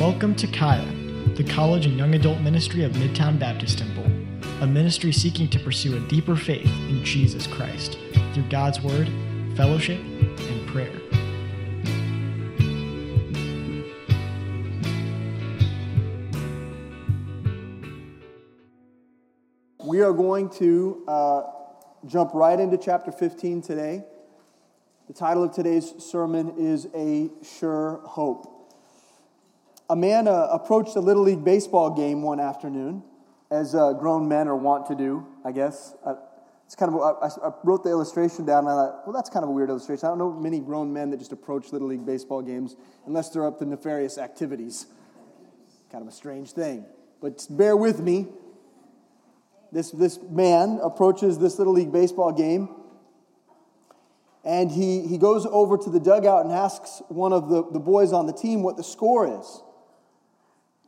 Welcome to Kaya, the college and young adult ministry of Midtown Baptist Temple, a ministry seeking to pursue a deeper faith in Jesus Christ through God's Word, fellowship, and prayer. We are going to uh, jump right into chapter 15 today. The title of today's sermon is A Sure Hope. A man uh, approached a Little League baseball game one afternoon, as uh, grown men are wont to do, I guess. Uh, it's kind of, I, I wrote the illustration down and I thought, well, that's kind of a weird illustration. I don't know many grown men that just approach Little League baseball games unless they're up to nefarious activities. Kind of a strange thing. But bear with me. This, this man approaches this Little League baseball game and he, he goes over to the dugout and asks one of the, the boys on the team what the score is.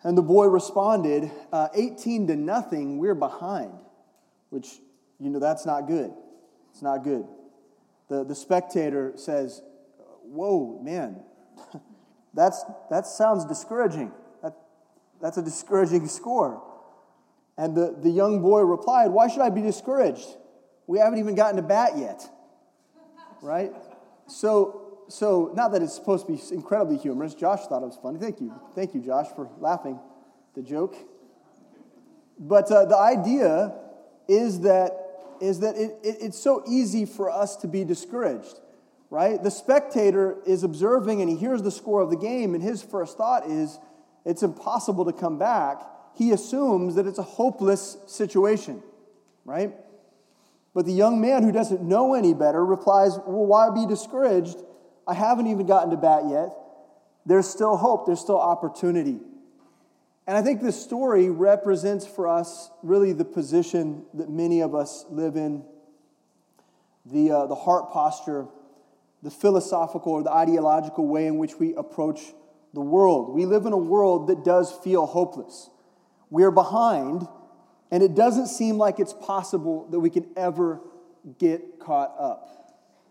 And the boy responded, uh, 18 to nothing, we're behind. Which, you know, that's not good. It's not good. The, the spectator says, Whoa, man, that's, that sounds discouraging. That, that's a discouraging score. And the, the young boy replied, Why should I be discouraged? We haven't even gotten to bat yet. Right? So, so not that it's supposed to be incredibly humorous. Josh thought it was funny. Thank you. Thank you, Josh, for laughing the joke. But uh, the idea is that, is that it, it, it's so easy for us to be discouraged, right? The spectator is observing and he hears the score of the game, and his first thought is, it's impossible to come back. He assumes that it's a hopeless situation, right? But the young man who doesn't know any better replies, Well, why be discouraged? I haven't even gotten to bat yet. There's still hope, there's still opportunity. And I think this story represents for us really the position that many of us live in the, uh, the heart posture, the philosophical or the ideological way in which we approach the world. We live in a world that does feel hopeless. We are behind, and it doesn't seem like it's possible that we can ever get caught up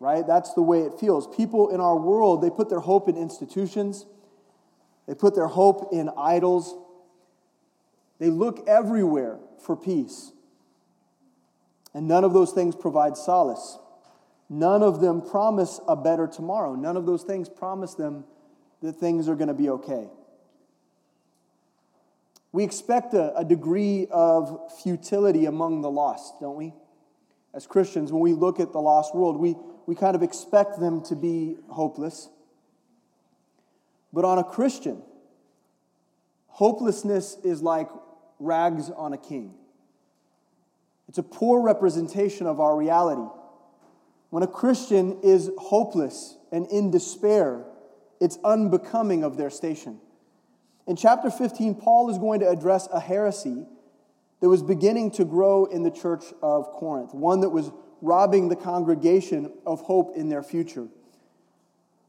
right? That's the way it feels. People in our world, they put their hope in institutions, they put their hope in idols, they look everywhere for peace. And none of those things provide solace. None of them promise a better tomorrow. None of those things promise them that things are going to be okay. We expect a, a degree of futility among the lost, don't we? As Christians, when we look at the lost world, we, we kind of expect them to be hopeless. But on a Christian, hopelessness is like rags on a king. It's a poor representation of our reality. When a Christian is hopeless and in despair, it's unbecoming of their station. In chapter 15, Paul is going to address a heresy that was beginning to grow in the church of Corinth, one that was robbing the congregation of hope in their future.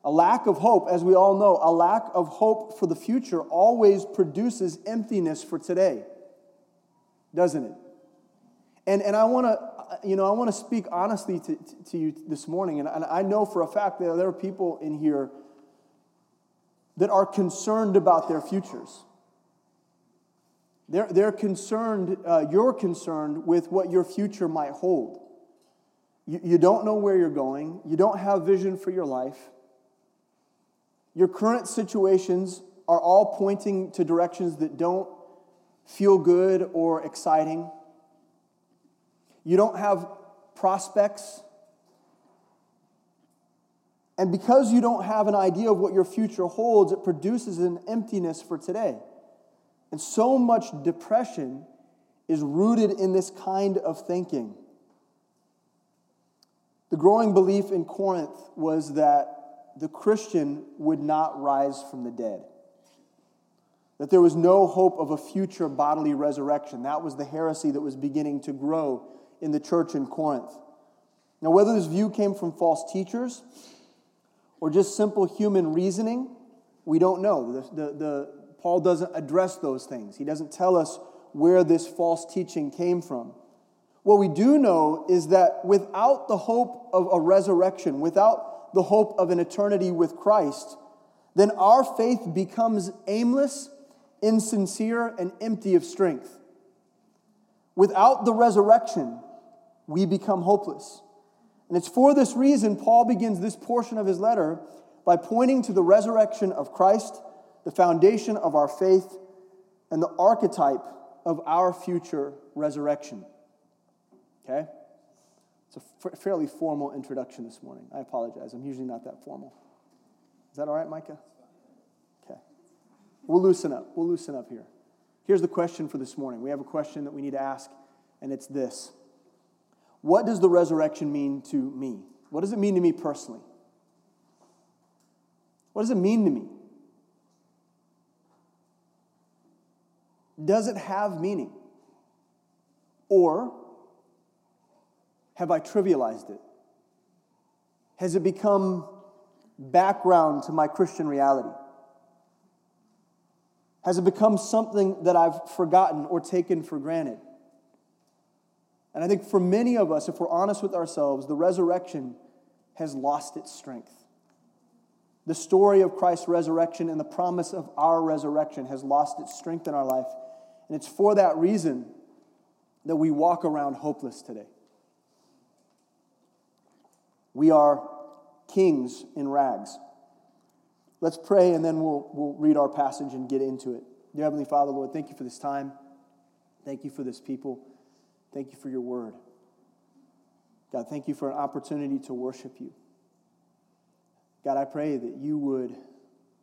A lack of hope, as we all know, a lack of hope for the future always produces emptiness for today, doesn't it? And, and I want to, you know, I want to speak honestly to, to you this morning. And, I know for a fact that there are people in here that are concerned about their futures. They're, they're concerned, uh, you're concerned with what your future might hold. You, you don't know where you're going, you don't have vision for your life. Your current situations are all pointing to directions that don't feel good or exciting. You don't have prospects. And because you don't have an idea of what your future holds, it produces an emptiness for today. And so much depression is rooted in this kind of thinking. The growing belief in Corinth was that the Christian would not rise from the dead, that there was no hope of a future bodily resurrection. That was the heresy that was beginning to grow in the church in Corinth. Now, whether this view came from false teachers or just simple human reasoning, we don't know. The, the, the, Paul doesn't address those things, he doesn't tell us where this false teaching came from. What we do know is that without the hope of a resurrection, without the hope of an eternity with Christ, then our faith becomes aimless insincere, and empty of strength. Without the resurrection, we become hopeless. And it's for this reason Paul begins this portion of his letter by pointing to the resurrection of Christ, the foundation of our faith, and the archetype of our future resurrection. Okay? It's a f- fairly formal introduction this morning. I apologize. I'm usually not that formal. Is that all right, Micah? Okay. We'll loosen up. We'll loosen up here. Here's the question for this morning. We have a question that we need to ask, and it's this What does the resurrection mean to me? What does it mean to me personally? What does it mean to me? Does it have meaning? Or have I trivialized it? Has it become background to my Christian reality? Has it become something that I've forgotten or taken for granted? And I think for many of us, if we're honest with ourselves, the resurrection has lost its strength. The story of Christ's resurrection and the promise of our resurrection has lost its strength in our life. And it's for that reason that we walk around hopeless today. We are kings in rags. Let's pray and then we'll, we'll read our passage and get into it. Dear Heavenly Father, Lord, thank you for this time. Thank you for this people. Thank you for your word. God, thank you for an opportunity to worship you. God, I pray that you would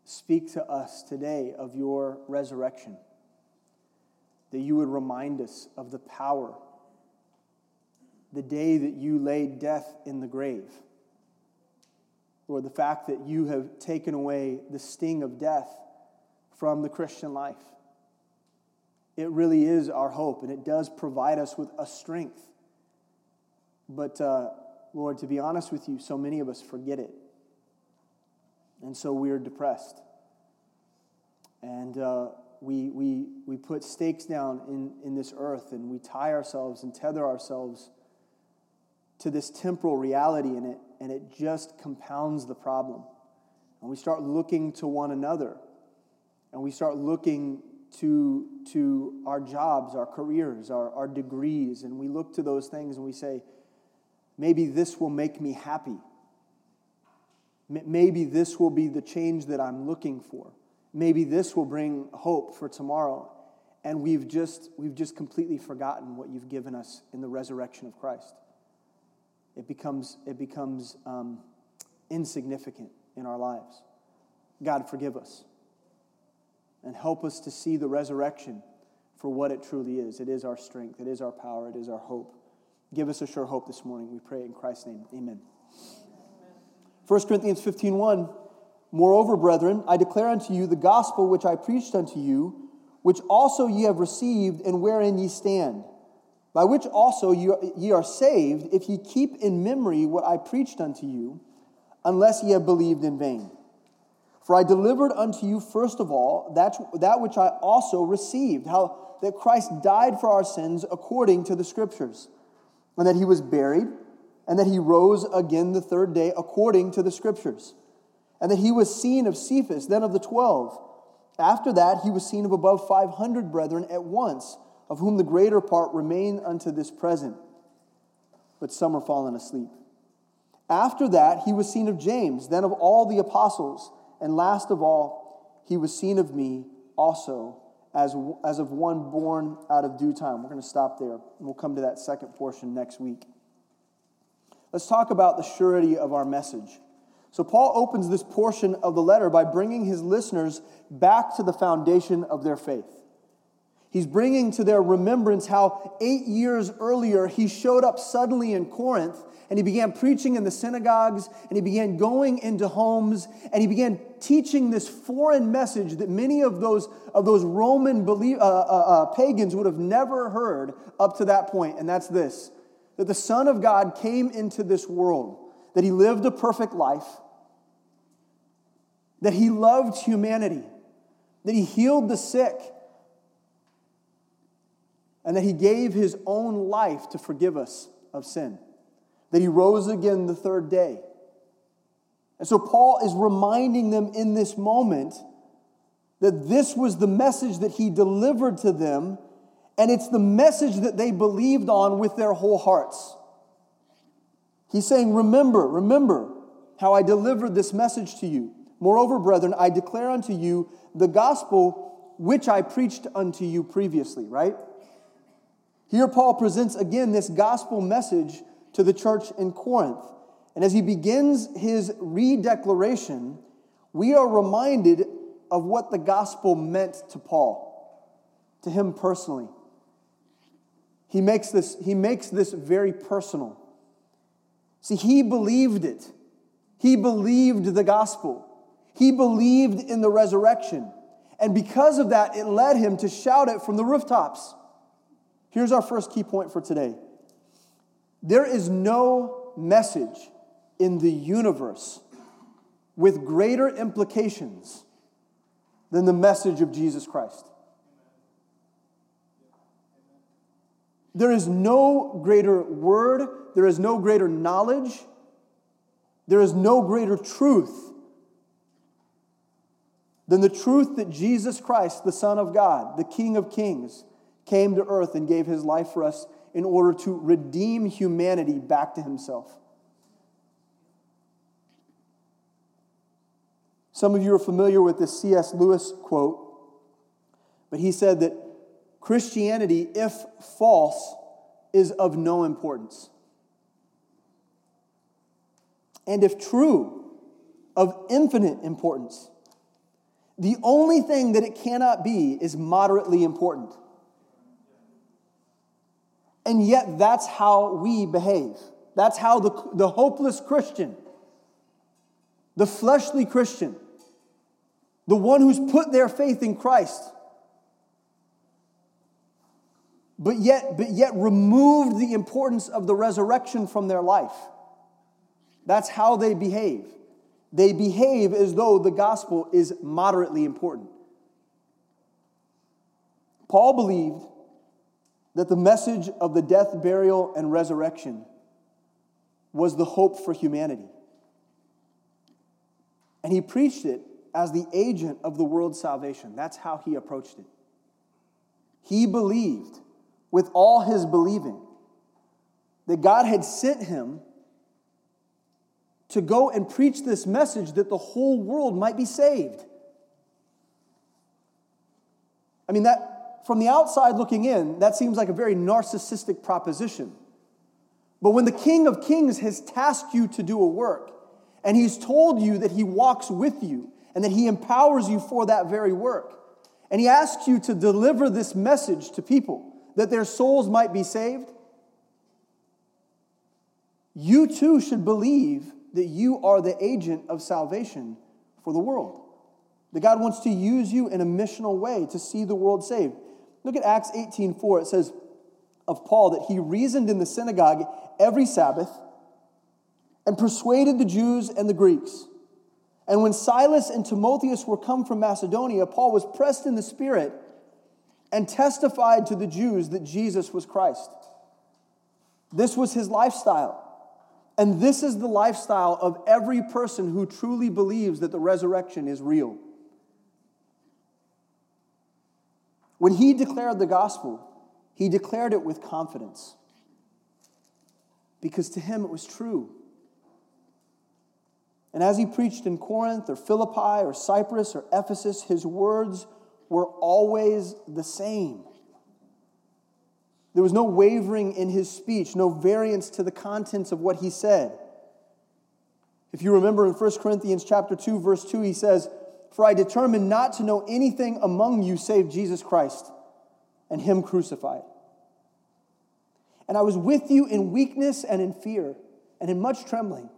speak to us today of your resurrection, that you would remind us of the power, the day that you laid death in the grave Lord, the fact that you have taken away the sting of death from the Christian life. It really is our hope, and it does provide us with a strength. But, uh, Lord, to be honest with you, so many of us forget it. And so we're depressed. And uh, we, we, we put stakes down in, in this earth, and we tie ourselves and tether ourselves to this temporal reality, in it, and it just compounds the problem. And we start looking to one another, and we start looking to, to our jobs, our careers, our, our degrees, and we look to those things and we say, maybe this will make me happy. Maybe this will be the change that I'm looking for. Maybe this will bring hope for tomorrow. And we've just, we've just completely forgotten what you've given us in the resurrection of Christ it becomes, it becomes um, insignificant in our lives. God, forgive us and help us to see the resurrection for what it truly is. It is our strength, it is our power, it is our hope. Give us a sure hope this morning, we pray in Christ's name. Amen. 1 Corinthians 15 1. Moreover, brethren, I declare unto you the gospel which I preached unto you, which also ye have received, and wherein ye stand by which also ye are saved, if ye keep in memory what I preached unto you, unless ye have believed in vain. For I delivered unto you first of all that, that which I also received, how that Christ died for our sins according to the Scriptures, and that he was buried, and that he rose again the third day according to the Scriptures, and that he was seen of Cephas, then of the twelve. After that, he was seen of above five hundred brethren at once of whom the greater part remain unto this present, but some are fallen asleep. After that, he was seen of James, then of all the apostles, and last of all, he was seen of me also as, as of one born out of due time. We're going to stop there, and we'll come to that second portion next week. Let's talk about the surety of our message. So, Paul opens this portion of the letter by bringing his listeners back to the foundation of their faith. He's bringing to their remembrance how eight years earlier he showed up suddenly in Corinth and he began preaching in the synagogues and he began going into homes and he began teaching this foreign message that many of those, of those Roman believe, uh, uh, uh, pagans would have never heard up to that point, and that's this that the Son of God came into this world, that he lived a perfect life, that he loved humanity, that he healed the sick and that he gave his own life to forgive us of sin, that he rose again the third day. And so Paul is reminding them in this moment that this was the message that he delivered to them, and it's the message that they believed on with their whole hearts. He's saying, Remember, remember how I delivered this message to you. Moreover, brethren, I declare unto you the gospel which I preached unto you previously, right? Here, Paul presents again this gospel message to the church in Corinth. And as he begins his redeclaration, we are reminded of what the gospel meant to Paul, to him personally. He makes this, he makes this very personal. See, he believed it. He believed the gospel. He believed in the resurrection. And because of that, it led him to shout it from the rooftops. Here's our first key point for today there is no message in the universe with greater implications than the message of Jesus Christ. There is no greater word, there is no greater knowledge, there is no greater truth than the truth that Jesus Christ, the Son of God, the King of Kings, came to earth and gave his life for us in order to redeem humanity back to himself. Some of you are familiar with this C.S. Lewis quote, but he said that Christianity, if false, is of no importance. And if true, of infinite importance. The only thing that it cannot be is moderately important. And yet, that's how we behave. That's how the, the hopeless Christian, the fleshly Christian, the one who's put their faith in Christ, but yet, but yet removed the importance of the resurrection from their life. That's how they behave. They behave as though the gospel is moderately important. Paul believed that the message of the death, burial, and resurrection was the hope for humanity. And he preached it as the agent of the world's salvation. That's how he approached it. He believed with all his believing that God had sent him to go and preach this message that the whole world might be saved. I mean, that from the outside looking in, that seems like a very narcissistic proposition. But when the King of Kings has tasked you to do a work, and he's told you that he walks with you, and that he empowers you for that very work, and he asks you to deliver this message to people, that their souls might be saved, you too should believe that you are the agent of salvation for the world. That God wants to use you in a missional way to see the world saved. Look at Acts 18:4. It says of Paul that he reasoned in the synagogue every Sabbath and persuaded the Jews and the Greeks. And when Silas and Timotheus were come from Macedonia, Paul was pressed in the spirit and testified to the Jews that Jesus was Christ. This was his lifestyle. And this is the lifestyle of every person who truly believes that the resurrection is real. When he declared the gospel, he declared it with confidence because to him it was true. And as he preached in Corinth or Philippi or Cyprus or Ephesus, his words were always the same. There was no wavering in his speech, no variance to the contents of what he said. If you remember in 1 Corinthians chapter 2 verse 2 he says, "For I determined not to know anything among you save Jesus Christ and him crucified. And I was with you in weakness and in fear and in much trembling."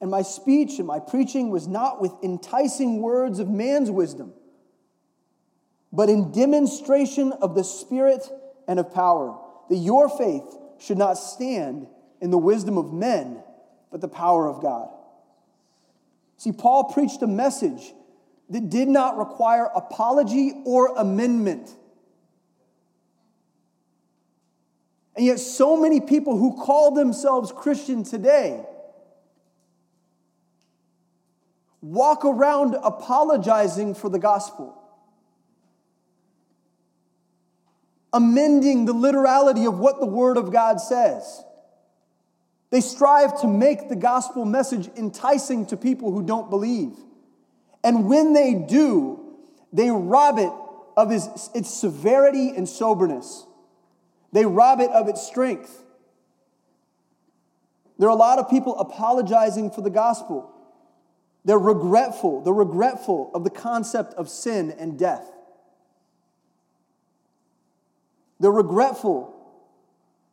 And my speech and my preaching was not with enticing words of man's wisdom, but in demonstration of the Spirit and of power, that your faith should not stand in the wisdom of men, but the power of God. See, Paul preached a message that did not require apology or amendment. And yet, so many people who call themselves Christian today walk around apologizing for the gospel, amending the literality of what the Word of God says. They strive to make the gospel message enticing to people who don't believe. And when they do, they rob it of its, its severity and soberness. They rob it of its strength. There are a lot of people apologizing for the gospel. They're regretful. They're regretful of the concept of sin and death. They're regretful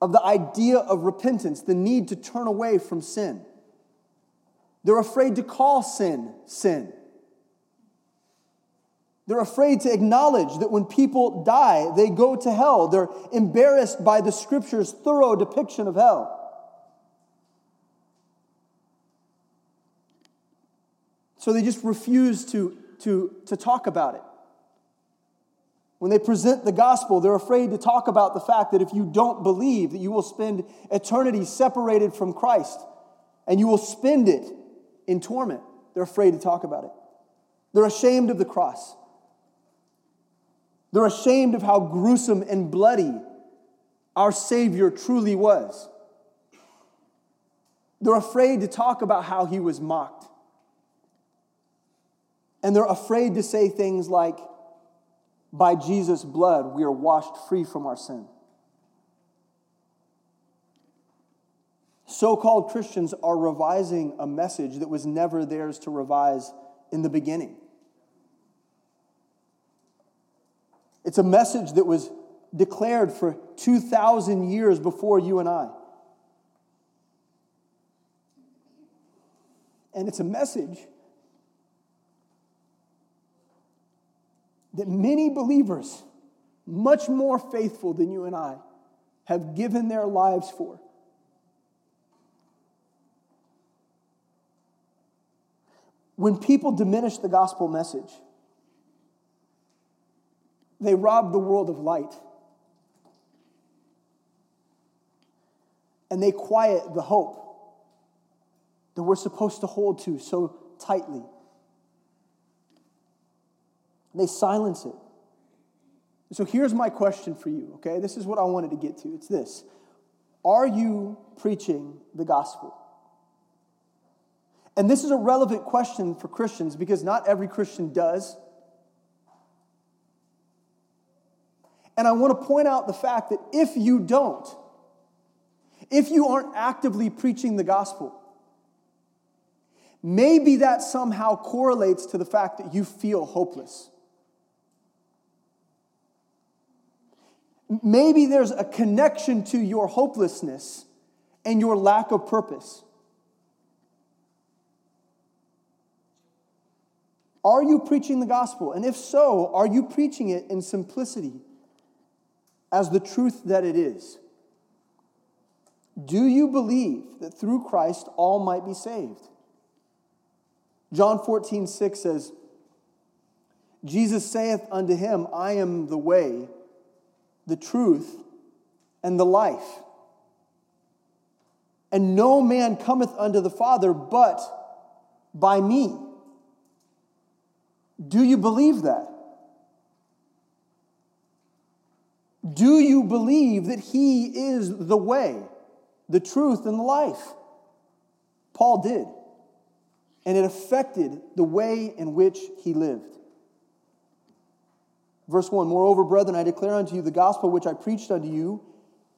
of the idea of repentance, the need to turn away from sin. They're afraid to call sin sin. They're afraid to acknowledge that when people die, they go to hell. They're embarrassed by the scripture's thorough depiction of hell. So they just refuse to, to, to talk about it. When they present the gospel, they're afraid to talk about the fact that if you don't believe, that you will spend eternity separated from Christ and you will spend it in torment. They're afraid to talk about it. They're ashamed of the cross. They're ashamed of how gruesome and bloody our Savior truly was. They're afraid to talk about how he was mocked. And they're afraid to say things like, by Jesus' blood, we are washed free from our sin. So called Christians are revising a message that was never theirs to revise in the beginning. It's a message that was declared for 2,000 years before you and I. And it's a message that many believers, much more faithful than you and I, have given their lives for. When people diminish the gospel message, they rob the world of light. And they quiet the hope that we're supposed to hold to so tightly. They silence it. So here's my question for you, okay? This is what I wanted to get to. It's this Are you preaching the gospel? And this is a relevant question for Christians because not every Christian does. And I want to point out the fact that if you don't, if you aren't actively preaching the gospel, maybe that somehow correlates to the fact that you feel hopeless. Maybe there's a connection to your hopelessness and your lack of purpose. Are you preaching the gospel? And if so, are you preaching it in simplicity as the truth that it is? Do you believe that through Christ all might be saved? John 14, 6 says, Jesus saith unto him, I am the way the truth, and the life. And no man cometh unto the Father but by me. Do you believe that? Do you believe that He is the way, the truth, and the life? Paul did. And it affected the way in which he lived. Verse 1 Moreover, brethren, I declare unto you the gospel which I preached unto you,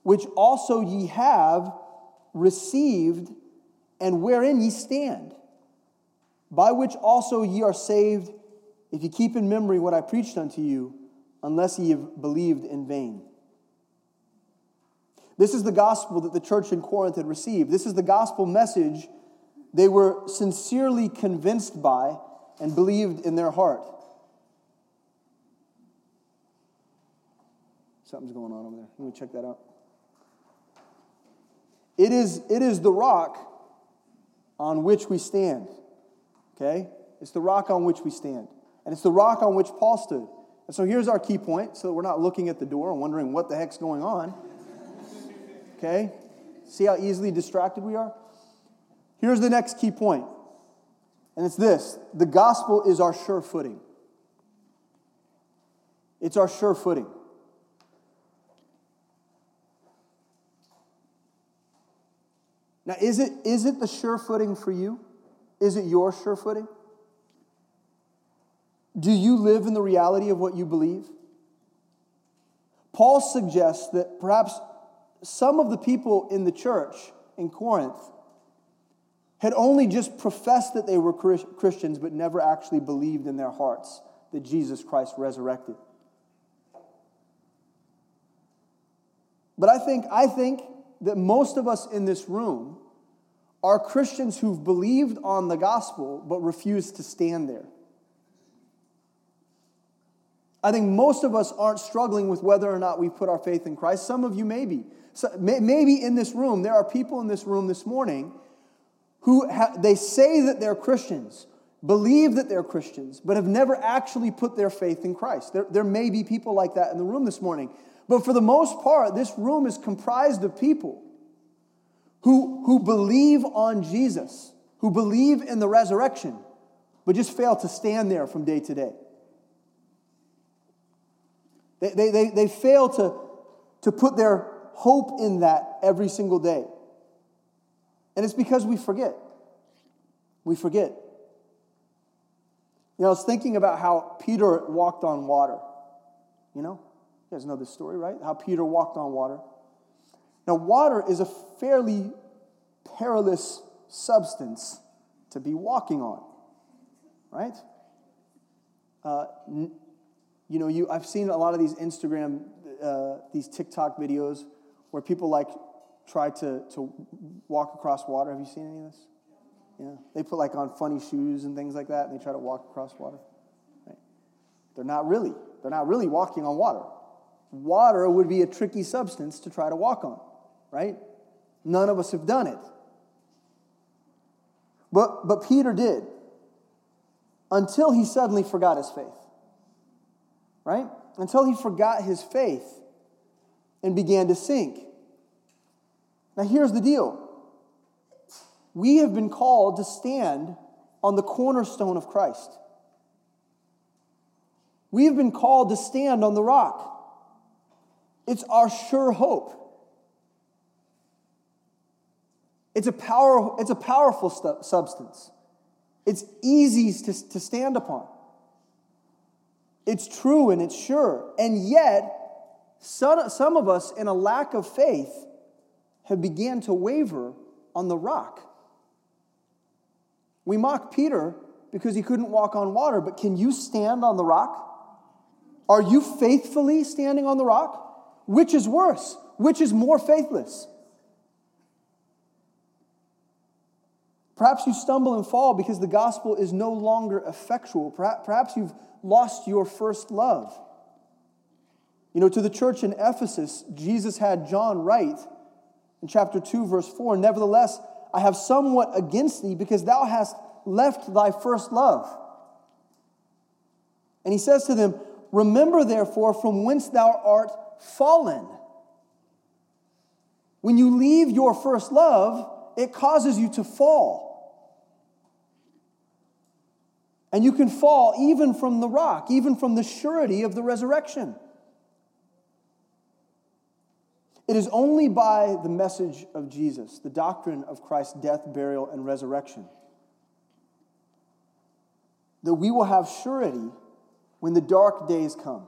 which also ye have received, and wherein ye stand, by which also ye are saved, if ye keep in memory what I preached unto you, unless ye have believed in vain. This is the gospel that the church in Corinth had received. This is the gospel message they were sincerely convinced by and believed in their heart. Something's going on over there. Let me check that out. It is, it is the rock on which we stand. Okay? It's the rock on which we stand. And it's the rock on which Paul stood. And so here's our key point so that we're not looking at the door and wondering what the heck's going on. Okay? See how easily distracted we are? Here's the next key point And it's this the gospel is our sure footing. It's our sure footing. Now, is it, is it the sure footing for you? Is it your sure footing? Do you live in the reality of what you believe? Paul suggests that perhaps some of the people in the church in Corinth had only just professed that they were Christians, but never actually believed in their hearts that Jesus Christ resurrected. But I think, I think that most of us in this room are Christians who've believed on the gospel but refused to stand there. I think most of us aren't struggling with whether or not we put our faith in Christ. Some of you maybe. So maybe in this room, there are people in this room this morning who ha- they say that they're Christians, believe that they're Christians, but have never actually put their faith in Christ. There, there may be people like that in the room this morning. But for the most part, this room is comprised of people who, who believe on Jesus, who believe in the resurrection, but just fail to stand there from day to day. They, they, they, they fail to, to put their hope in that every single day. And it's because we forget. We forget. You know, I was thinking about how Peter walked on water. You know, you guys know this story, right? How Peter walked on water. Now, water is a fairly perilous substance to be walking on, right? Uh, you know, you, I've seen a lot of these Instagram, uh, these TikTok videos where people like try to, to walk across water. Have you seen any of this? Yeah. They put like on funny shoes and things like that and they try to walk across water. Right? They're not really. They're not really walking on water. Water would be a tricky substance to try to walk on, right? None of us have done it. But, but Peter did until he suddenly forgot his faith right? Until he forgot his faith and began to sink. Now, here's the deal we have been called to stand on the cornerstone of Christ. We have been called to stand on the rock. It's our sure hope. It's a, power, it's a powerful stu- substance. It's easy to, to stand upon. It's true and it's sure. And yet, some, some of us, in a lack of faith, have began to waver on the rock. We mock Peter because he couldn't walk on water, but can you stand on the rock? Are you faithfully standing on the rock? Which is worse? Which is more faithless? Perhaps you stumble and fall because the gospel is no longer effectual. Perhaps you've lost your first love. You know, to the church in Ephesus, Jesus had John write in chapter 2, verse 4 Nevertheless, I have somewhat against thee because thou hast left thy first love. And he says to them, Remember therefore from whence thou art fallen. When you leave your first love, it causes you to fall. And you can fall even from the rock, even from the surety of the resurrection. It is only by the message of Jesus, the doctrine of Christ's death, burial, and resurrection, that we will have surety when the dark days come.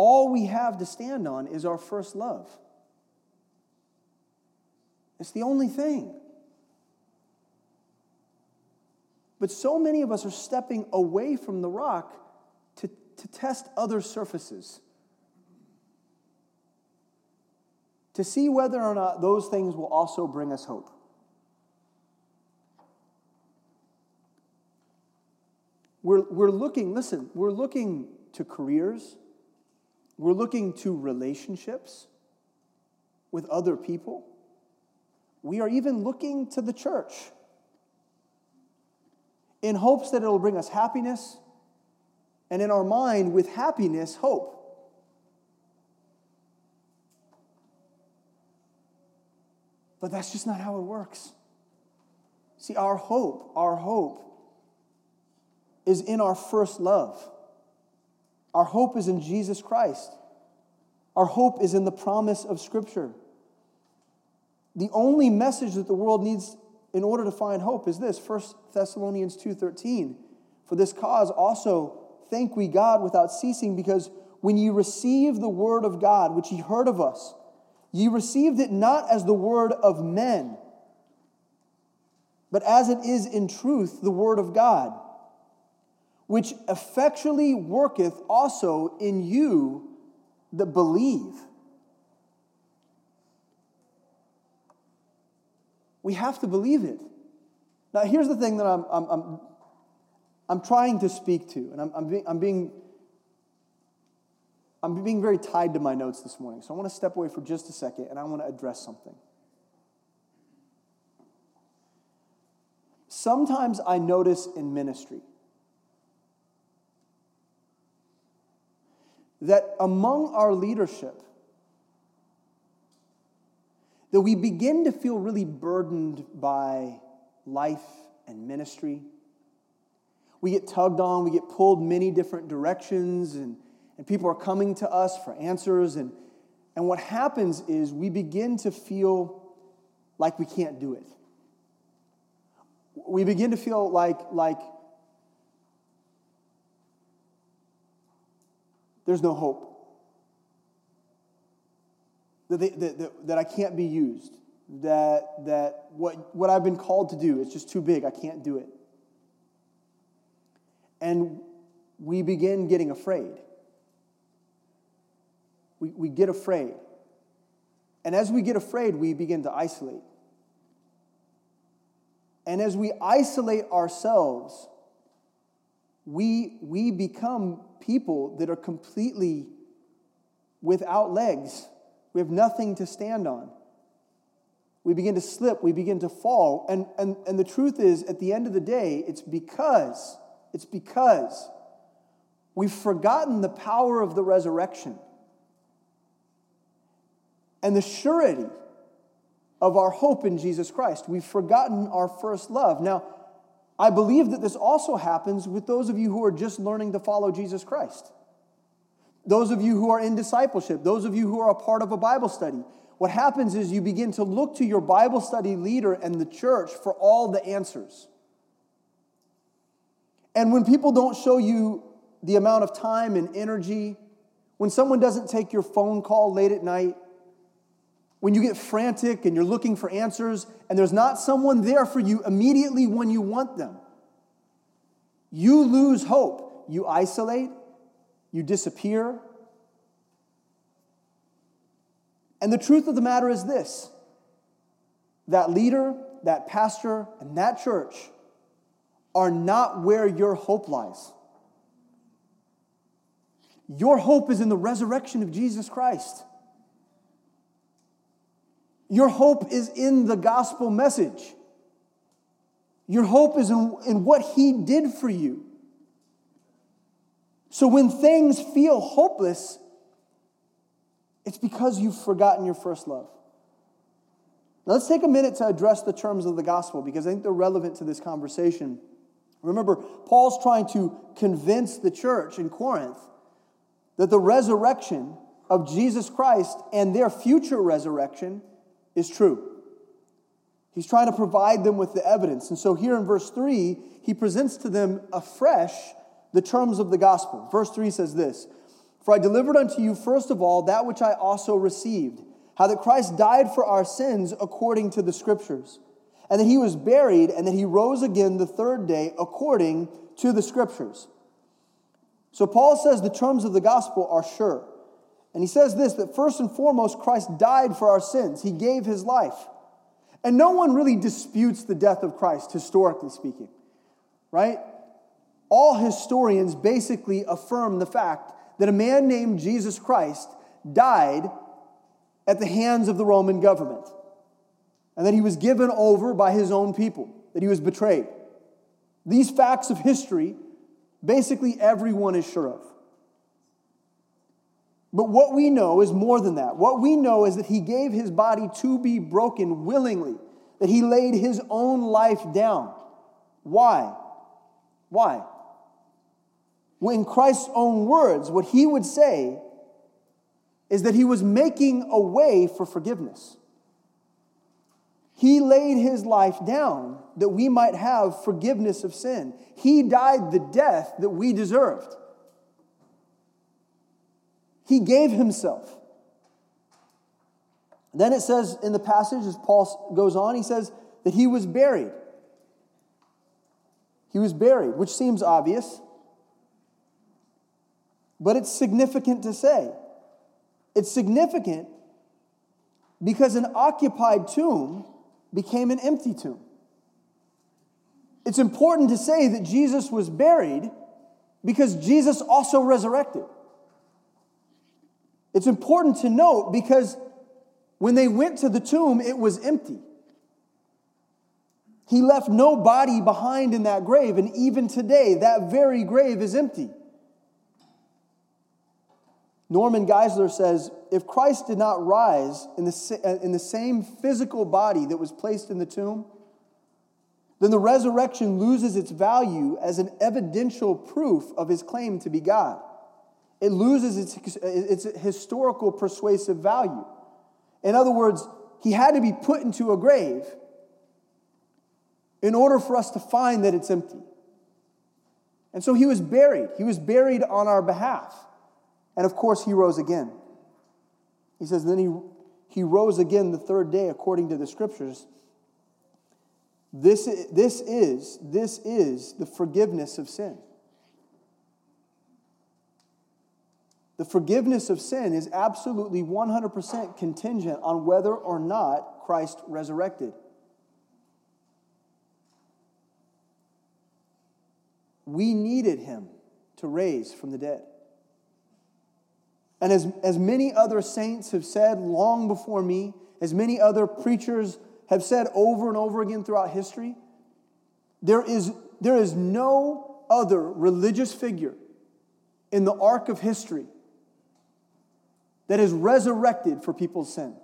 All we have to stand on is our first love. It's the only thing. But so many of us are stepping away from the rock to, to test other surfaces, to see whether or not those things will also bring us hope. We're, we're looking, listen, we're looking to careers, we're looking to relationships with other people. We are even looking to the church in hopes that it'll bring us happiness, and in our mind, with happiness, hope. But that's just not how it works. See, our hope, our hope is in our first love. Our hope is in Jesus Christ. Our hope is in the promise of Scripture. The only message that the world needs in order to find hope is this 1 Thessalonians 2:13 For this cause also thank we God without ceasing because when ye received the word of God which ye heard of us ye received it not as the word of men but as it is in truth the word of God which effectually worketh also in you that believe We have to believe it. Now, here's the thing that I'm, I'm, I'm, I'm trying to speak to, and I'm, I'm, being, I'm, being, I'm being very tied to my notes this morning. So I want to step away for just a second and I want to address something. Sometimes I notice in ministry that among our leadership, that we begin to feel really burdened by life and ministry. We get tugged on, we get pulled many different directions, and, and people are coming to us for answers. And, and what happens is we begin to feel like we can't do it. We begin to feel like, like there's no hope that, they, that, that, that I can't be used, that, that what, what I've been called to do is just too big, I can't do it. And we begin getting afraid. We, we get afraid. And as we get afraid, we begin to isolate. And as we isolate ourselves, we, we become people that are completely without legs we have nothing to stand on. We begin to slip, we begin to fall. And, and, and the truth is, at the end of the day, it's because, it's because we've forgotten the power of the resurrection and the surety of our hope in Jesus Christ. We've forgotten our first love. Now, I believe that this also happens with those of you who are just learning to follow Jesus Christ. Those of you who are in discipleship, those of you who are a part of a Bible study, what happens is you begin to look to your Bible study leader and the church for all the answers. And when people don't show you the amount of time and energy, when someone doesn't take your phone call late at night, when you get frantic and you're looking for answers and there's not someone there for you immediately when you want them, you lose hope. You isolate, you disappear. And the truth of the matter is this that leader, that pastor, and that church are not where your hope lies. Your hope is in the resurrection of Jesus Christ. Your hope is in the gospel message. Your hope is in, in what he did for you. So when things feel hopeless, it's because you've forgotten your first love. Now, let's take a minute to address the terms of the gospel because I think they're relevant to this conversation. Remember, Paul's trying to convince the church in Corinth that the resurrection of Jesus Christ and their future resurrection is true. He's trying to provide them with the evidence. And so here in verse 3, he presents to them afresh the terms of the gospel. Verse 3 says this For I delivered unto you first of all that which I also received, how that Christ died for our sins according to the scriptures, and that he was buried, and that he rose again the third day according to the scriptures. So Paul says the terms of the gospel are sure. And he says this that first and foremost, Christ died for our sins, he gave his life. And no one really disputes the death of Christ, historically speaking, right? all historians basically affirm the fact that a man named Jesus Christ died at the hands of the Roman government and that he was given over by his own people, that he was betrayed. These facts of history, basically everyone is sure of. But what we know is more than that. What we know is that he gave his body to be broken willingly, that he laid his own life down. Why? Why? When Christ's own words, what he would say is that he was making a way for forgiveness. He laid his life down that we might have forgiveness of sin. He died the death that we deserved. He gave himself. Then it says in the passage, as Paul goes on, he says that he was buried. He was buried, which seems obvious, but it's significant to say. It's significant because an occupied tomb became an empty tomb. It's important to say that Jesus was buried because Jesus also resurrected. It's important to note because when they went to the tomb, it was empty. He left no body behind in that grave, and even today, that very grave is empty. Norman Geisler says if Christ did not rise in the, uh, in the same physical body that was placed in the tomb, then the resurrection loses its value as an evidential proof of his claim to be God. It loses its, its historical persuasive value. In other words, he had to be put into a grave in order for us to find that it's empty. And so he was buried. He was buried on our behalf. And of course, he rose again. He says, then he, he rose again the third day according to the scriptures. This, this, is, this is the forgiveness of sin. The forgiveness of sin is absolutely 100% contingent on whether or not Christ resurrected. We needed him to raise from the dead. And as, as many other saints have said long before me, as many other preachers have said over and over again throughout history, there is, there is no other religious figure in the arc of history that is resurrected for people's sin.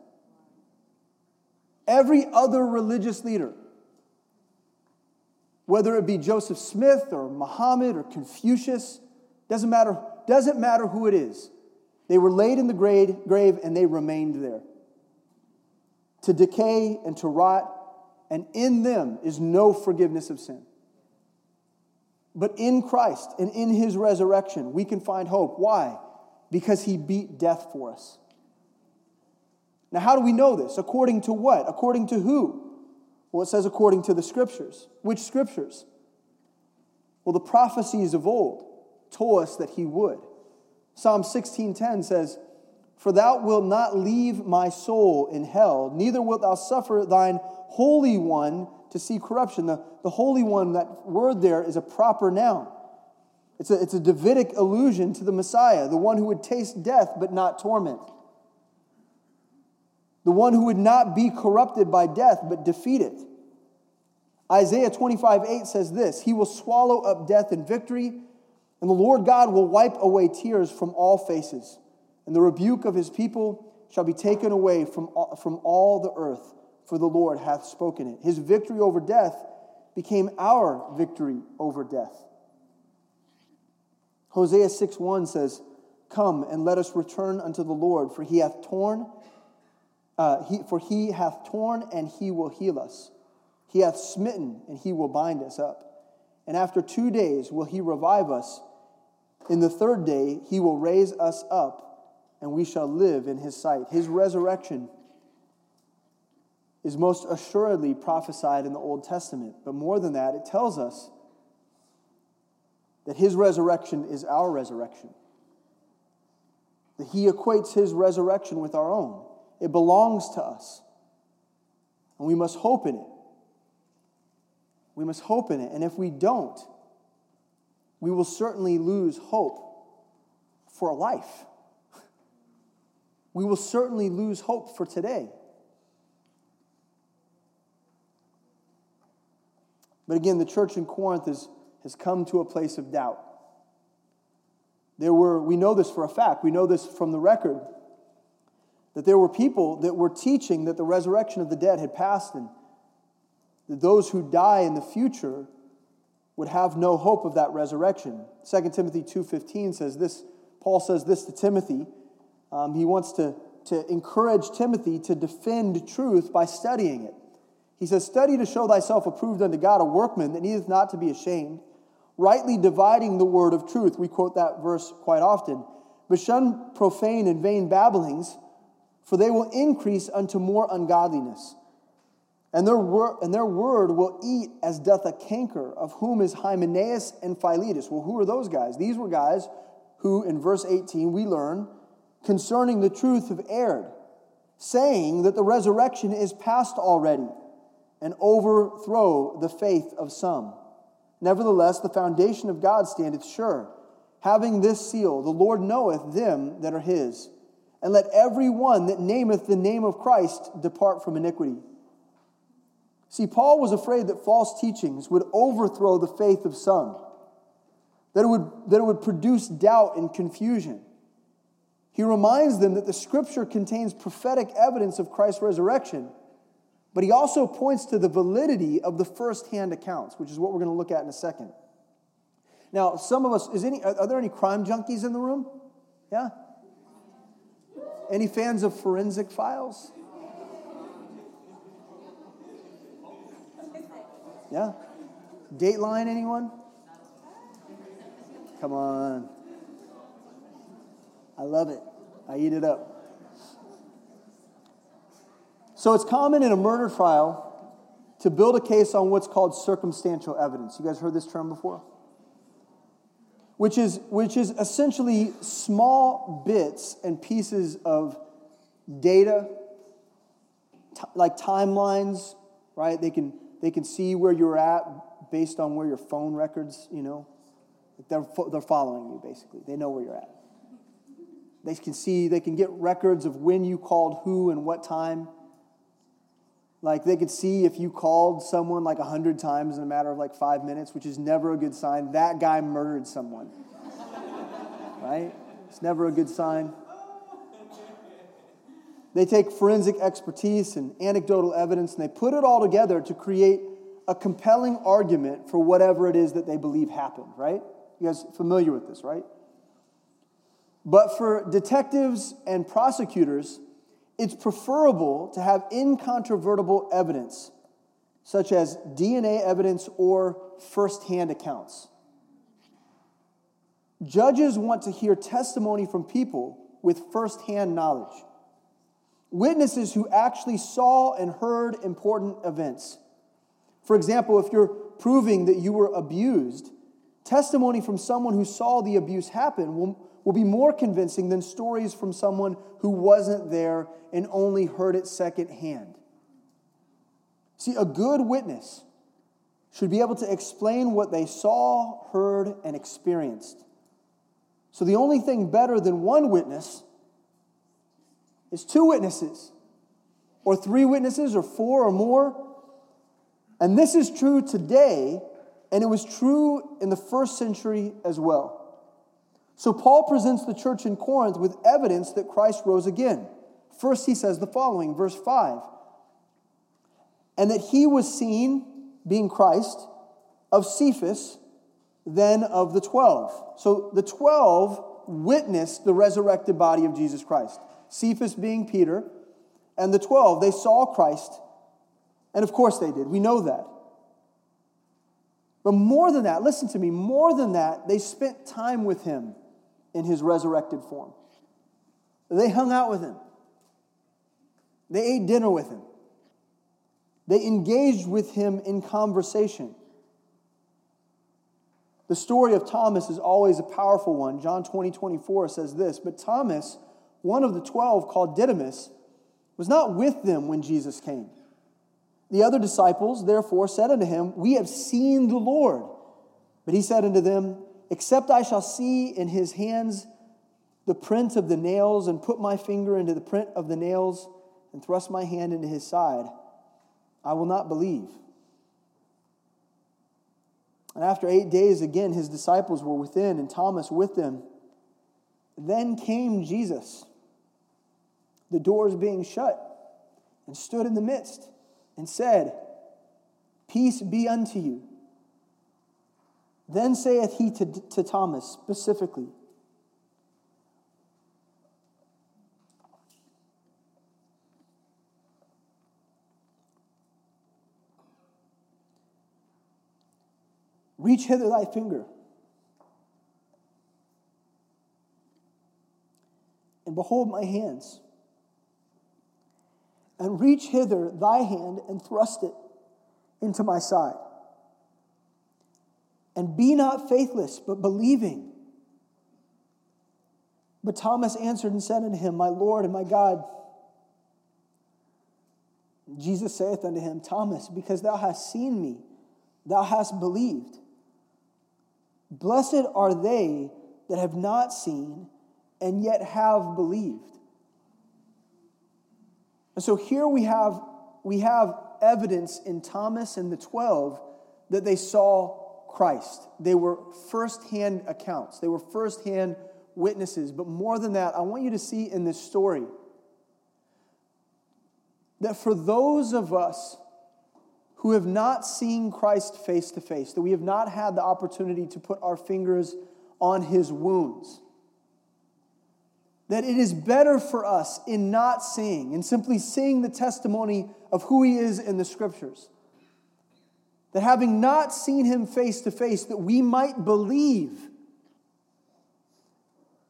Every other religious leader, whether it be Joseph Smith or Muhammad or Confucius, doesn't matter, doesn't matter who it is they were laid in the grave, grave and they remained there to decay and to rot, and in them is no forgiveness of sin. But in Christ and in his resurrection, we can find hope. Why? Because he beat death for us. Now, how do we know this? According to what? According to who? Well, it says according to the scriptures. Which scriptures? Well, the prophecies of old told us that he would. Psalm 16:10 says, "For thou wilt not leave my soul in hell, neither wilt thou suffer thine holy one to see corruption." The, the holy one, that word there is a proper noun. It's a, it's a Davidic allusion to the Messiah, the one who would taste death but not torment. The one who would not be corrupted by death but defeat it. Isaiah 25, 8 says this He will swallow up death in victory. And the Lord God will wipe away tears from all faces, and the rebuke of his people shall be taken away from all, from all the earth, for the Lord hath spoken it. His victory over death became our victory over death. Hosea 6 1 says, Come and let us return unto the Lord, for he hath torn, uh, he, for he hath torn and he will heal us. He hath smitten and he will bind us up. And after two days will he revive us in the third day, he will raise us up, and we shall live in his sight. His resurrection is most assuredly prophesied in the Old Testament. But more than that, it tells us that his resurrection is our resurrection. That he equates his resurrection with our own. It belongs to us. And we must hope in it. We must hope in it. And if we don't, we will certainly lose hope for life. We will certainly lose hope for today. But again, the church in Corinth is, has come to a place of doubt. There were, we know this for a fact, we know this from the record, that there were people that were teaching that the resurrection of the dead had passed and that those who die in the future would have no hope of that resurrection. 2 Timothy 2.15 says this, Paul says this to Timothy. Um, he wants to, to encourage Timothy to defend truth by studying it. He says, Study to show thyself approved unto God, a workman that needeth not to be ashamed, rightly dividing the word of truth. We quote that verse quite often. But shun profane and vain babblings, for they will increase unto more ungodliness. And their, wor- and their word will eat as doth a canker, of whom is Hymenaeus and Philetus. Well, who are those guys? These were guys who, in verse 18, we learn concerning the truth have erred, saying that the resurrection is past already, and overthrow the faith of some. Nevertheless, the foundation of God standeth sure, having this seal The Lord knoweth them that are his. And let every one that nameth the name of Christ depart from iniquity. See, Paul was afraid that false teachings would overthrow the faith of some, that it would, that it would produce doubt and confusion. He reminds them that the scripture contains prophetic evidence of Christ's resurrection, but he also points to the validity of the first-hand accounts, which is what we're going to look at in a second. Now, some of us, is any, are there any crime junkies in the room? Yeah? Any fans of forensic files? Yeah? Dateline, anyone? Come on. I love it. I eat it up. So it's common in a murder trial to build a case on what's called circumstantial evidence. You guys heard this term before? Which is, which is essentially small bits and pieces of data, t- like timelines, right? They can, they can see where you're at based on where your phone records, you know. They're, they're following you, basically. They know where you're at. They can see, they can get records of when you called who and what time. Like they could see if you called someone like a hundred times in a matter of like five minutes, which is never a good sign. That guy murdered someone. right? It's never a good sign. They take forensic expertise and anecdotal evidence and they put it all together to create a compelling argument for whatever it is that they believe happened, right? You guys familiar with this, right? But for detectives and prosecutors, it's preferable to have incontrovertible evidence, such as DNA evidence or firsthand accounts. Judges want to hear testimony from people with firsthand knowledge, witnesses who actually saw and heard important events. For example, if you're proving that you were abused, testimony from someone who saw the abuse happen will will be more convincing than stories from someone who wasn't there and only heard it secondhand. See, a good witness should be able to explain what they saw, heard, and experienced. So the only thing better than one witness is two witnesses, or three witnesses, or four or more. And this is true today, and it was true in the first century as well. So Paul presents the church in Corinth with evidence that Christ rose again. First, he says the following, verse 5 and that he was seen, being Christ, of Cephas, then of the 12. So the 12 witnessed the resurrected body of Jesus Christ. Cephas being Peter, and the 12, they saw Christ, and of course they did. We know that. But more than that, listen to me, more than that, they spent time with him in his resurrected form. They hung out with him, they ate dinner with him, they engaged with him in conversation. The story of Thomas is always a powerful one. John 20, 24 says this But Thomas, one of the twelve called Didymus, was not with them when Jesus came. The other disciples, therefore, said unto him, We have seen the Lord. But he said unto them, Except I shall see in his hands the print of the nails, and put my finger into the print of the nails, and thrust my hand into his side, I will not believe. And after eight days, again, his disciples were within, and Thomas with them. Then came Jesus, the doors being shut, and stood in the midst, and said, Peace be unto you. Then saith he to, to Thomas specifically, Reach hither thy finger. And behold my hands. And reach hither thy hand and thrust it into my side. And be not faithless, but believing. But Thomas answered and said unto him, My Lord and my God. Jesus saith unto him, Thomas, because thou hast seen me, thou hast believed. Blessed are they that have not seen and yet have believed. And so here we have, we have evidence in Thomas and the 12 that they saw Christ. They were firsthand accounts, they were firsthand witnesses. But more than that, I want you to see in this story that for those of us who have not seen Christ face to face, that we have not had the opportunity to put our fingers on his wounds, that it is better for us in not seeing in simply seeing the testimony of who he is in the scriptures. That having not seen him face to face, that we might believe,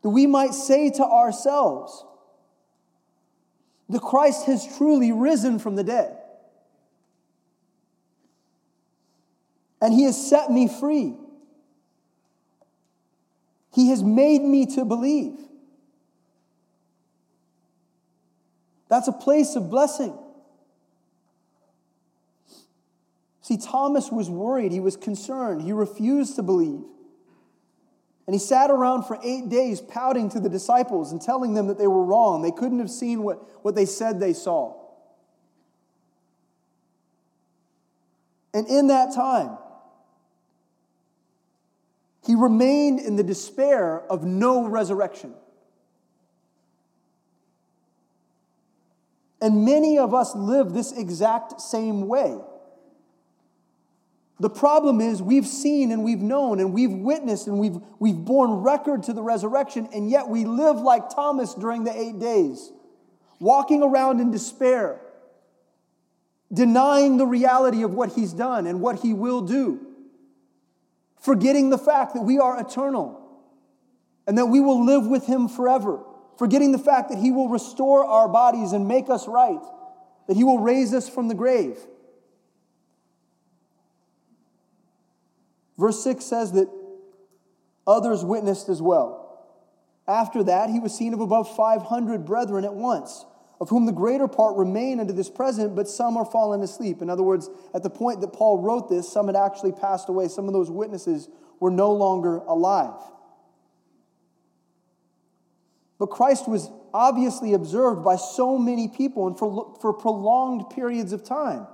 that we might say to ourselves, the Christ has truly risen from the dead. And he has set me free. He has made me to believe. That's a place of blessing. See, Thomas was worried. He was concerned. He refused to believe. And he sat around for eight days pouting to the disciples and telling them that they were wrong. They couldn't have seen what, what they said they saw. And in that time, he remained in the despair of no resurrection. And many of us live this exact same way. The problem is we've seen and we've known and we've witnessed and we've, we've borne record to the resurrection, and yet we live like Thomas during the eight days, walking around in despair, denying the reality of what he's done and what he will do, forgetting the fact that we are eternal and that we will live with him forever forgetting the fact that He will restore our bodies and make us right, that He will raise us from the grave. Verse 6 says that others witnessed as well. After that, he was seen of above 500 brethren at once, of whom the greater part remain unto this present, but some are fallen asleep. In other words, at the point that Paul wrote this, some had actually passed away. Some of those witnesses were no longer alive. But Christ was obviously observed by so many people and for, for prolonged periods of time.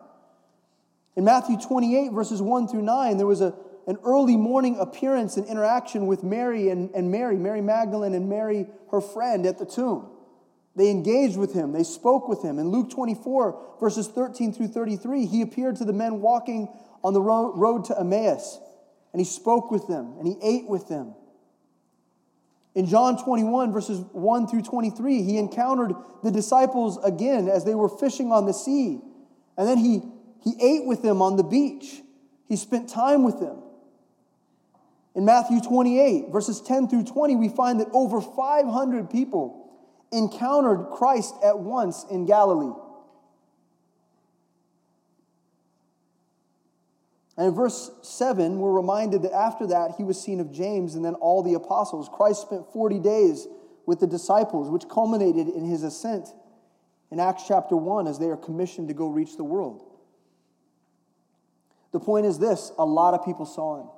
In Matthew 28, verses 1 through 9, there was a, an early morning appearance and interaction with Mary and, and Mary, Mary Magdalene and Mary, her friend, at the tomb. They engaged with him, they spoke with him. In Luke 24, verses 13 through 33, he appeared to the men walking on the road to Emmaus, and he spoke with them, and he ate with them. In John 21, verses 1 through 23, he encountered the disciples again as they were fishing on the sea. And then he, he ate with them on the beach. He spent time with them. In Matthew 28, verses 10 through 20, we find that over 500 people encountered Christ at once in Galilee. And in verse 7, we're reminded that after that, he was seen of James and then all the apostles. Christ spent 40 days with the disciples, which culminated in his ascent in Acts chapter 1 as they are commissioned to go reach the world. The point is this a lot of people saw him.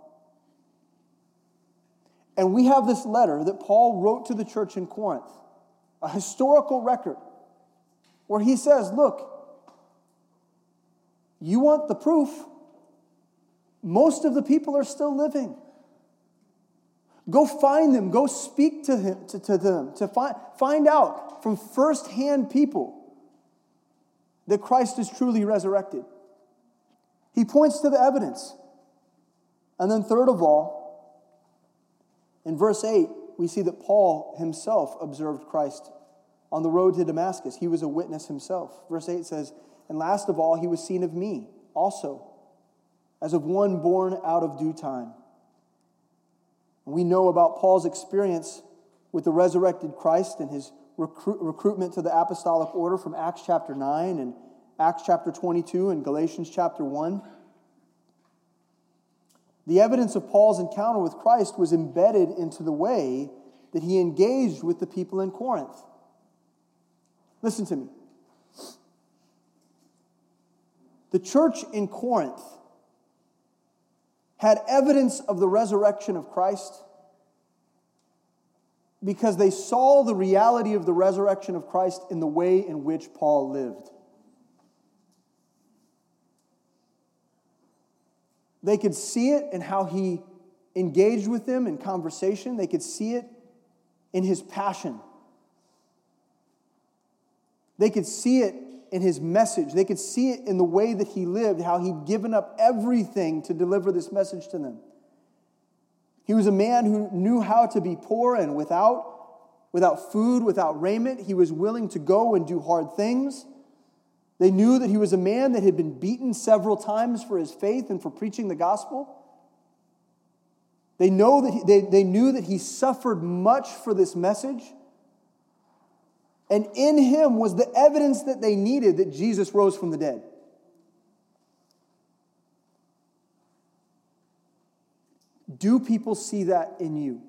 And we have this letter that Paul wrote to the church in Corinth, a historical record, where he says, Look, you want the proof? Most of the people are still living. Go find them, go speak to, him, to, to them, to find, find out from firsthand people that Christ is truly resurrected. He points to the evidence. And then, third of all, in verse 8, we see that Paul himself observed Christ on the road to Damascus. He was a witness himself. Verse 8 says, And last of all, he was seen of me also, as of one born out of due time. We know about Paul's experience with the resurrected Christ and his recruit, recruitment to the apostolic order from Acts chapter 9 and Acts chapter 22 and Galatians chapter 1. The evidence of Paul's encounter with Christ was embedded into the way that he engaged with the people in Corinth. Listen to me. The church in Corinth had evidence of the resurrection of Christ because they saw the reality of the resurrection of Christ in the way in which Paul lived. They could see it in how he engaged with them in conversation, they could see it in his passion. They could see it in his message. They could see it in the way that he lived, how he'd given up everything to deliver this message to them. He was a man who knew how to be poor and without, without food, without raiment. He was willing to go and do hard things. They knew that he was a man that had been beaten several times for his faith and for preaching the gospel. They, know that he, they, they knew that he suffered much for this message. And in him was the evidence that they needed that Jesus rose from the dead. Do people see that in you?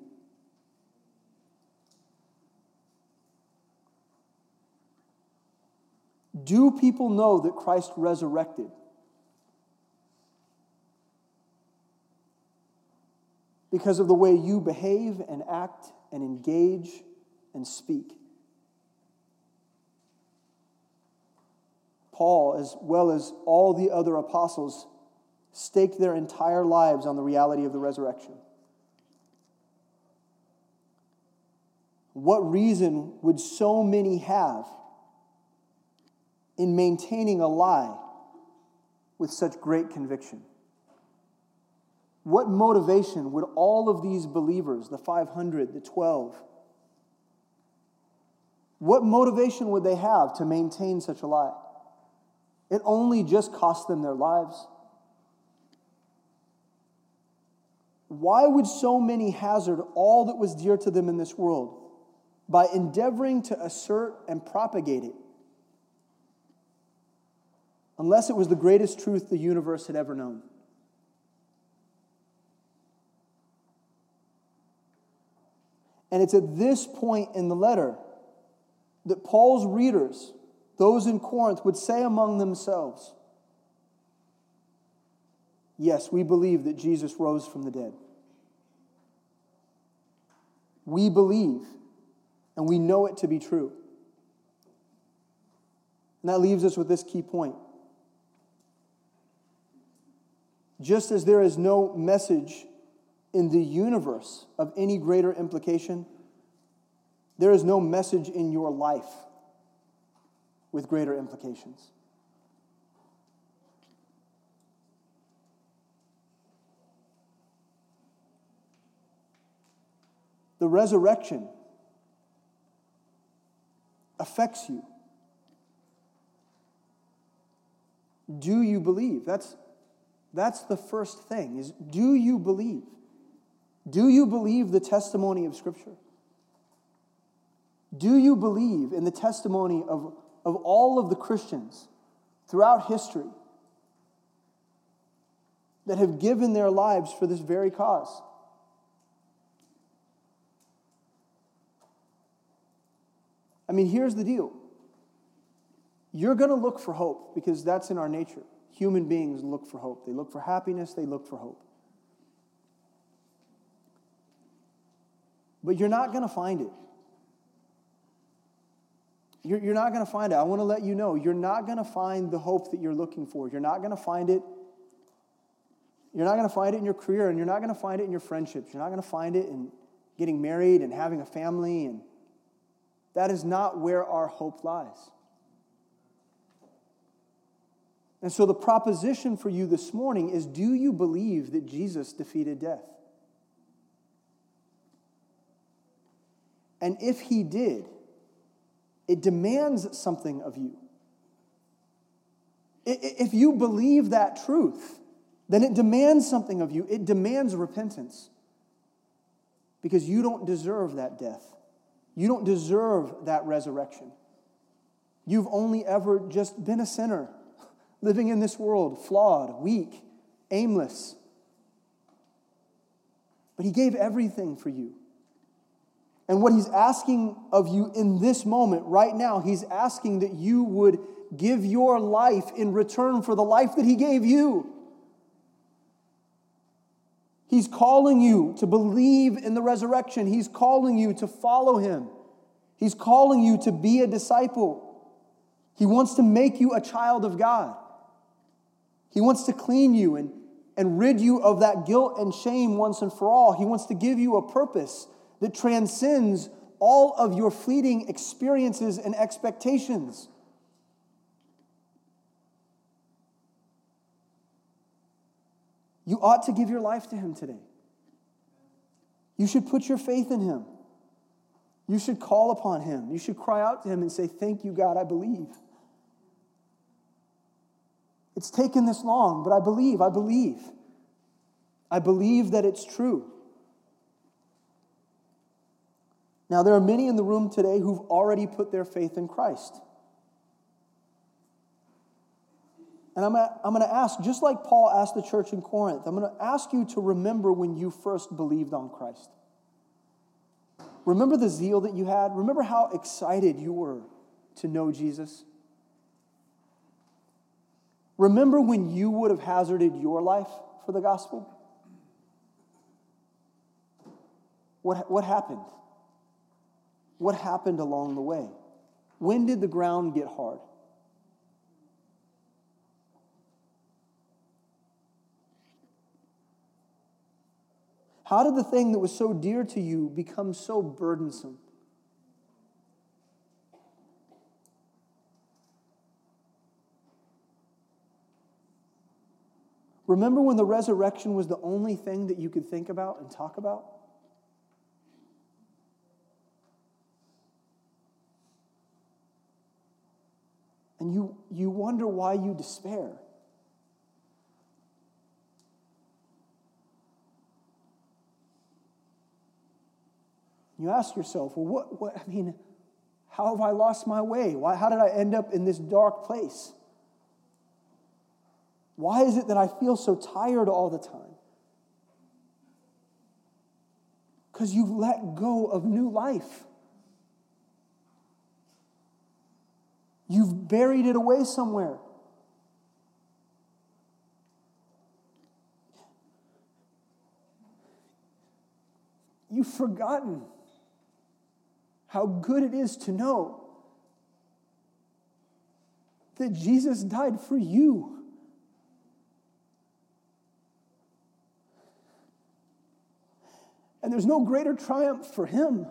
Do people know that Christ resurrected? Because of the way you behave and act and engage and speak. Paul, as well as all the other apostles, staked their entire lives on the reality of the resurrection. What reason would so many have in maintaining a lie with such great conviction? What motivation would all of these believers, the 500, the 12, what motivation would they have to maintain such a lie? It only just cost them their lives. Why would so many hazard all that was dear to them in this world by endeavoring to assert and propagate it? Unless it was the greatest truth the universe had ever known. And it's at this point in the letter that Paul's readers, those in Corinth, would say among themselves, Yes, we believe that Jesus rose from the dead. We believe, and we know it to be true. And that leaves us with this key point. Just as there is no message in the universe of any greater implication, there is no message in your life with greater implications. the resurrection affects you. Do you believe? That's, that's the first thing is do you believe? Do you believe the testimony of Scripture? Do you believe in the testimony of, of all of the Christians throughout history that have given their lives for this very cause? I mean, here's the deal you're going to look for hope because that's in our nature. Human beings look for hope, they look for happiness, they look for hope. But you're not going to find it. You're, you're not going to find it. I want to let you know you're not going to find the hope that you're looking for. You're not going to find it. You're not going to find it in your career, and you're not going to find it in your friendships. You're not going to find it in getting married and having a family and that is not where our hope lies. And so the proposition for you this morning is do you believe that Jesus defeated death? And if he did, it demands something of you. If you believe that truth, then it demands something of you. It demands repentance because you don't deserve that death. You don't deserve that resurrection. You've only ever just been a sinner, living in this world, flawed, weak, aimless. But He gave everything for you. And what He's asking of you in this moment, right now, He's asking that you would give your life in return for the life that He gave you. He's calling you to believe in the resurrection. He's calling you to follow him. He's calling you to be a disciple. He wants to make you a child of God. He wants to clean you and, and rid you of that guilt and shame once and for all. He wants to give you a purpose that transcends all of your fleeting experiences and expectations. You ought to give your life to Him today. You should put your faith in Him. You should call upon Him. You should cry out to Him and say, Thank you, God, I believe. It's taken this long, but I believe, I believe. I believe that it's true. Now, there are many in the room today who've already put their faith in Christ. And I'm going to, ask, just like Paul asked the church in Corinth, I'm going to ask you to remember when you first believed on Christ. Remember the zeal that you had? Remember how excited you were to know Jesus? Remember when you would have hazarded your life for the gospel? What, what happened? What happened along the way? When did the ground get hard? How did the thing that was so dear to you become so burdensome? Remember when the resurrection was the only thing that you could think about and talk about? And you, you wonder why you despair. You ask yourself, well, what, what, I mean, how have I lost my way? Why, how did I end up in this dark place? Why is it that I feel so tired all the time? Because you've let go of new life. You've buried it away somewhere. You've forgotten how good it is to know that Jesus died for you. And there's no greater triumph for him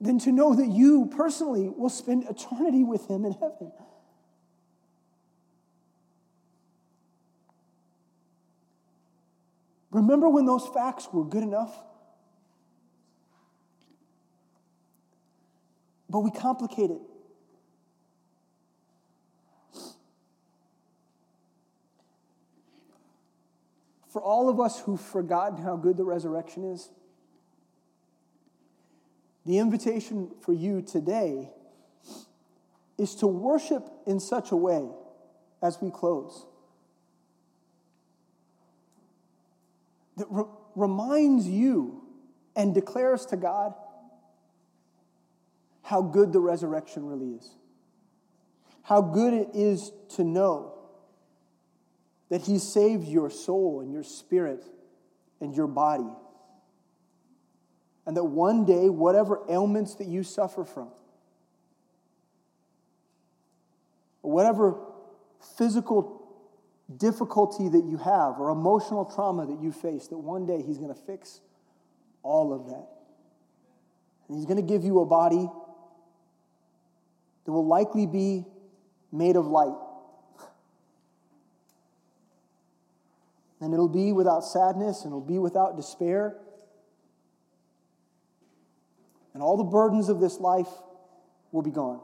than to know that you personally will spend eternity with him in heaven. Remember when those facts were good enough? But we complicate it. For all of us who've forgotten how good the resurrection is, the invitation for you today is to worship in such a way as we close that re- reminds you and declares to God how good the resurrection really is. How good it is to know that He saved your soul and your spirit and your body. And that one day, whatever ailments that you suffer from, whatever physical difficulty that you have, or emotional trauma that you face, that one day He's going to fix all of that. And He's going to give you a body that will likely be made of light. And it'll be without sadness and it'll be without despair. And all the burdens of this life will be gone.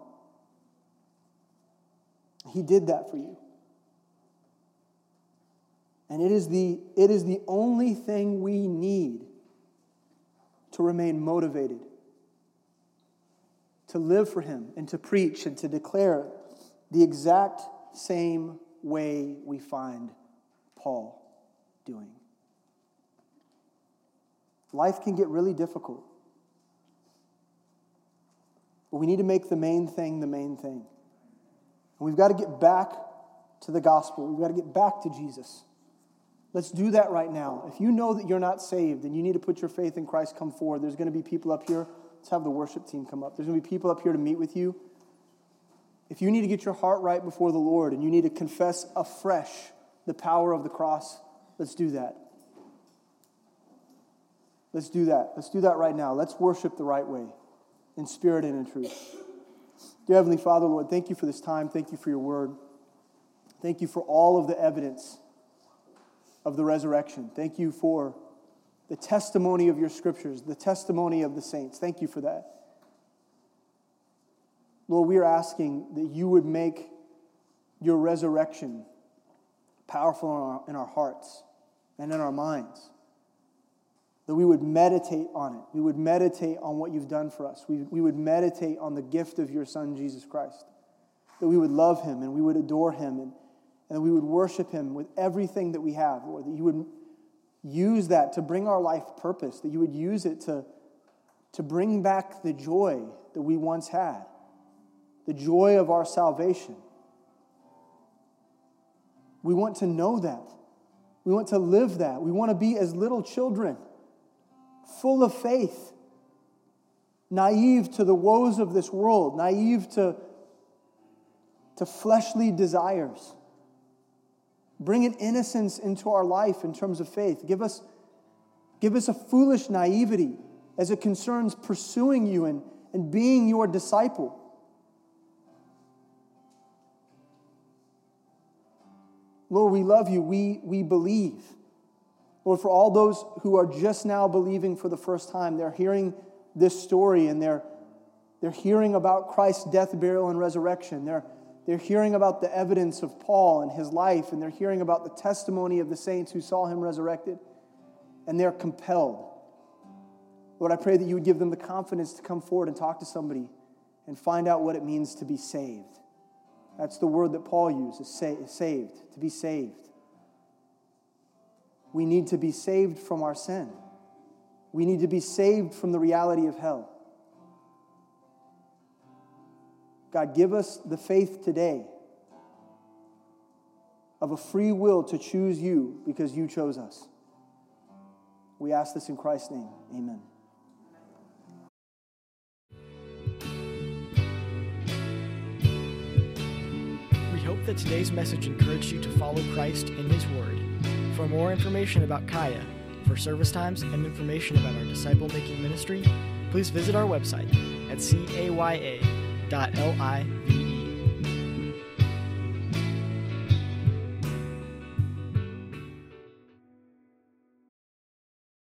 He did that for you. And it is the, it is the only thing we need to remain motivated, to live for Him, and to preach and to declare the exact same way we find Paul doing. Life can get really difficult. But we need to make the main thing the main thing. And we've got to get back to the gospel. We've got to get back to Jesus. Let's do that right now. If you know that you're not saved and you need to put your faith in Christ, come forward. There's going to be people up here. Let's have the worship team come up. There's going to be people up here to meet with you. If you need to get your heart right before the Lord and you need to confess afresh the power of the cross, let's do that. Let's do that. Let's do that right now. Let's worship the right way, in spirit and in truth. Dear Heavenly Father, Lord, thank you for this time. Thank you for your word. Thank you for all of the evidence of the resurrection. Thank you for the testimony of your scriptures, the testimony of the saints. Thank you for that. Lord, we are asking that you would make your resurrection powerful in our, in our hearts and in our minds. That we would meditate on it. We would meditate on what you've done for us. We, we would meditate on the gift of your Son, Jesus Christ. That we would love him and we would adore him and and we would worship Him with everything that we have, Lord, that you would use that to bring our life purpose, that you would use it to, to bring back the joy that we once had, the joy of our salvation. We want to know that. We want to live that. We want to be as little children, full of faith, naive to the woes of this world, naive to, to fleshly desires. Bring an innocence into our life in terms of faith. Give us, give us a foolish naivety as it concerns pursuing you and, and being your disciple. Lord, we love you. We, we believe. Lord, for all those who are just now believing for the first time, they're hearing this story and they're, they're hearing about Christ's death, burial, and resurrection. They're, they're hearing about the evidence of Paul and his life, and they're hearing about the testimony of the saints who saw him resurrected, and they're compelled. Lord, I pray that you would give them the confidence to come forward and talk to somebody and find out what it means to be saved. That's the word that Paul uses saved, to be saved. We need to be saved from our sin. We need to be saved from the reality of hell. God, give us the faith today of a free will to choose you because you chose us. We ask this in Christ's name. Amen. Hope that today's message encouraged you to follow Christ in His Word. For more information about Kaya, for service times, and information about our disciple making ministry, please visit our website at caya.live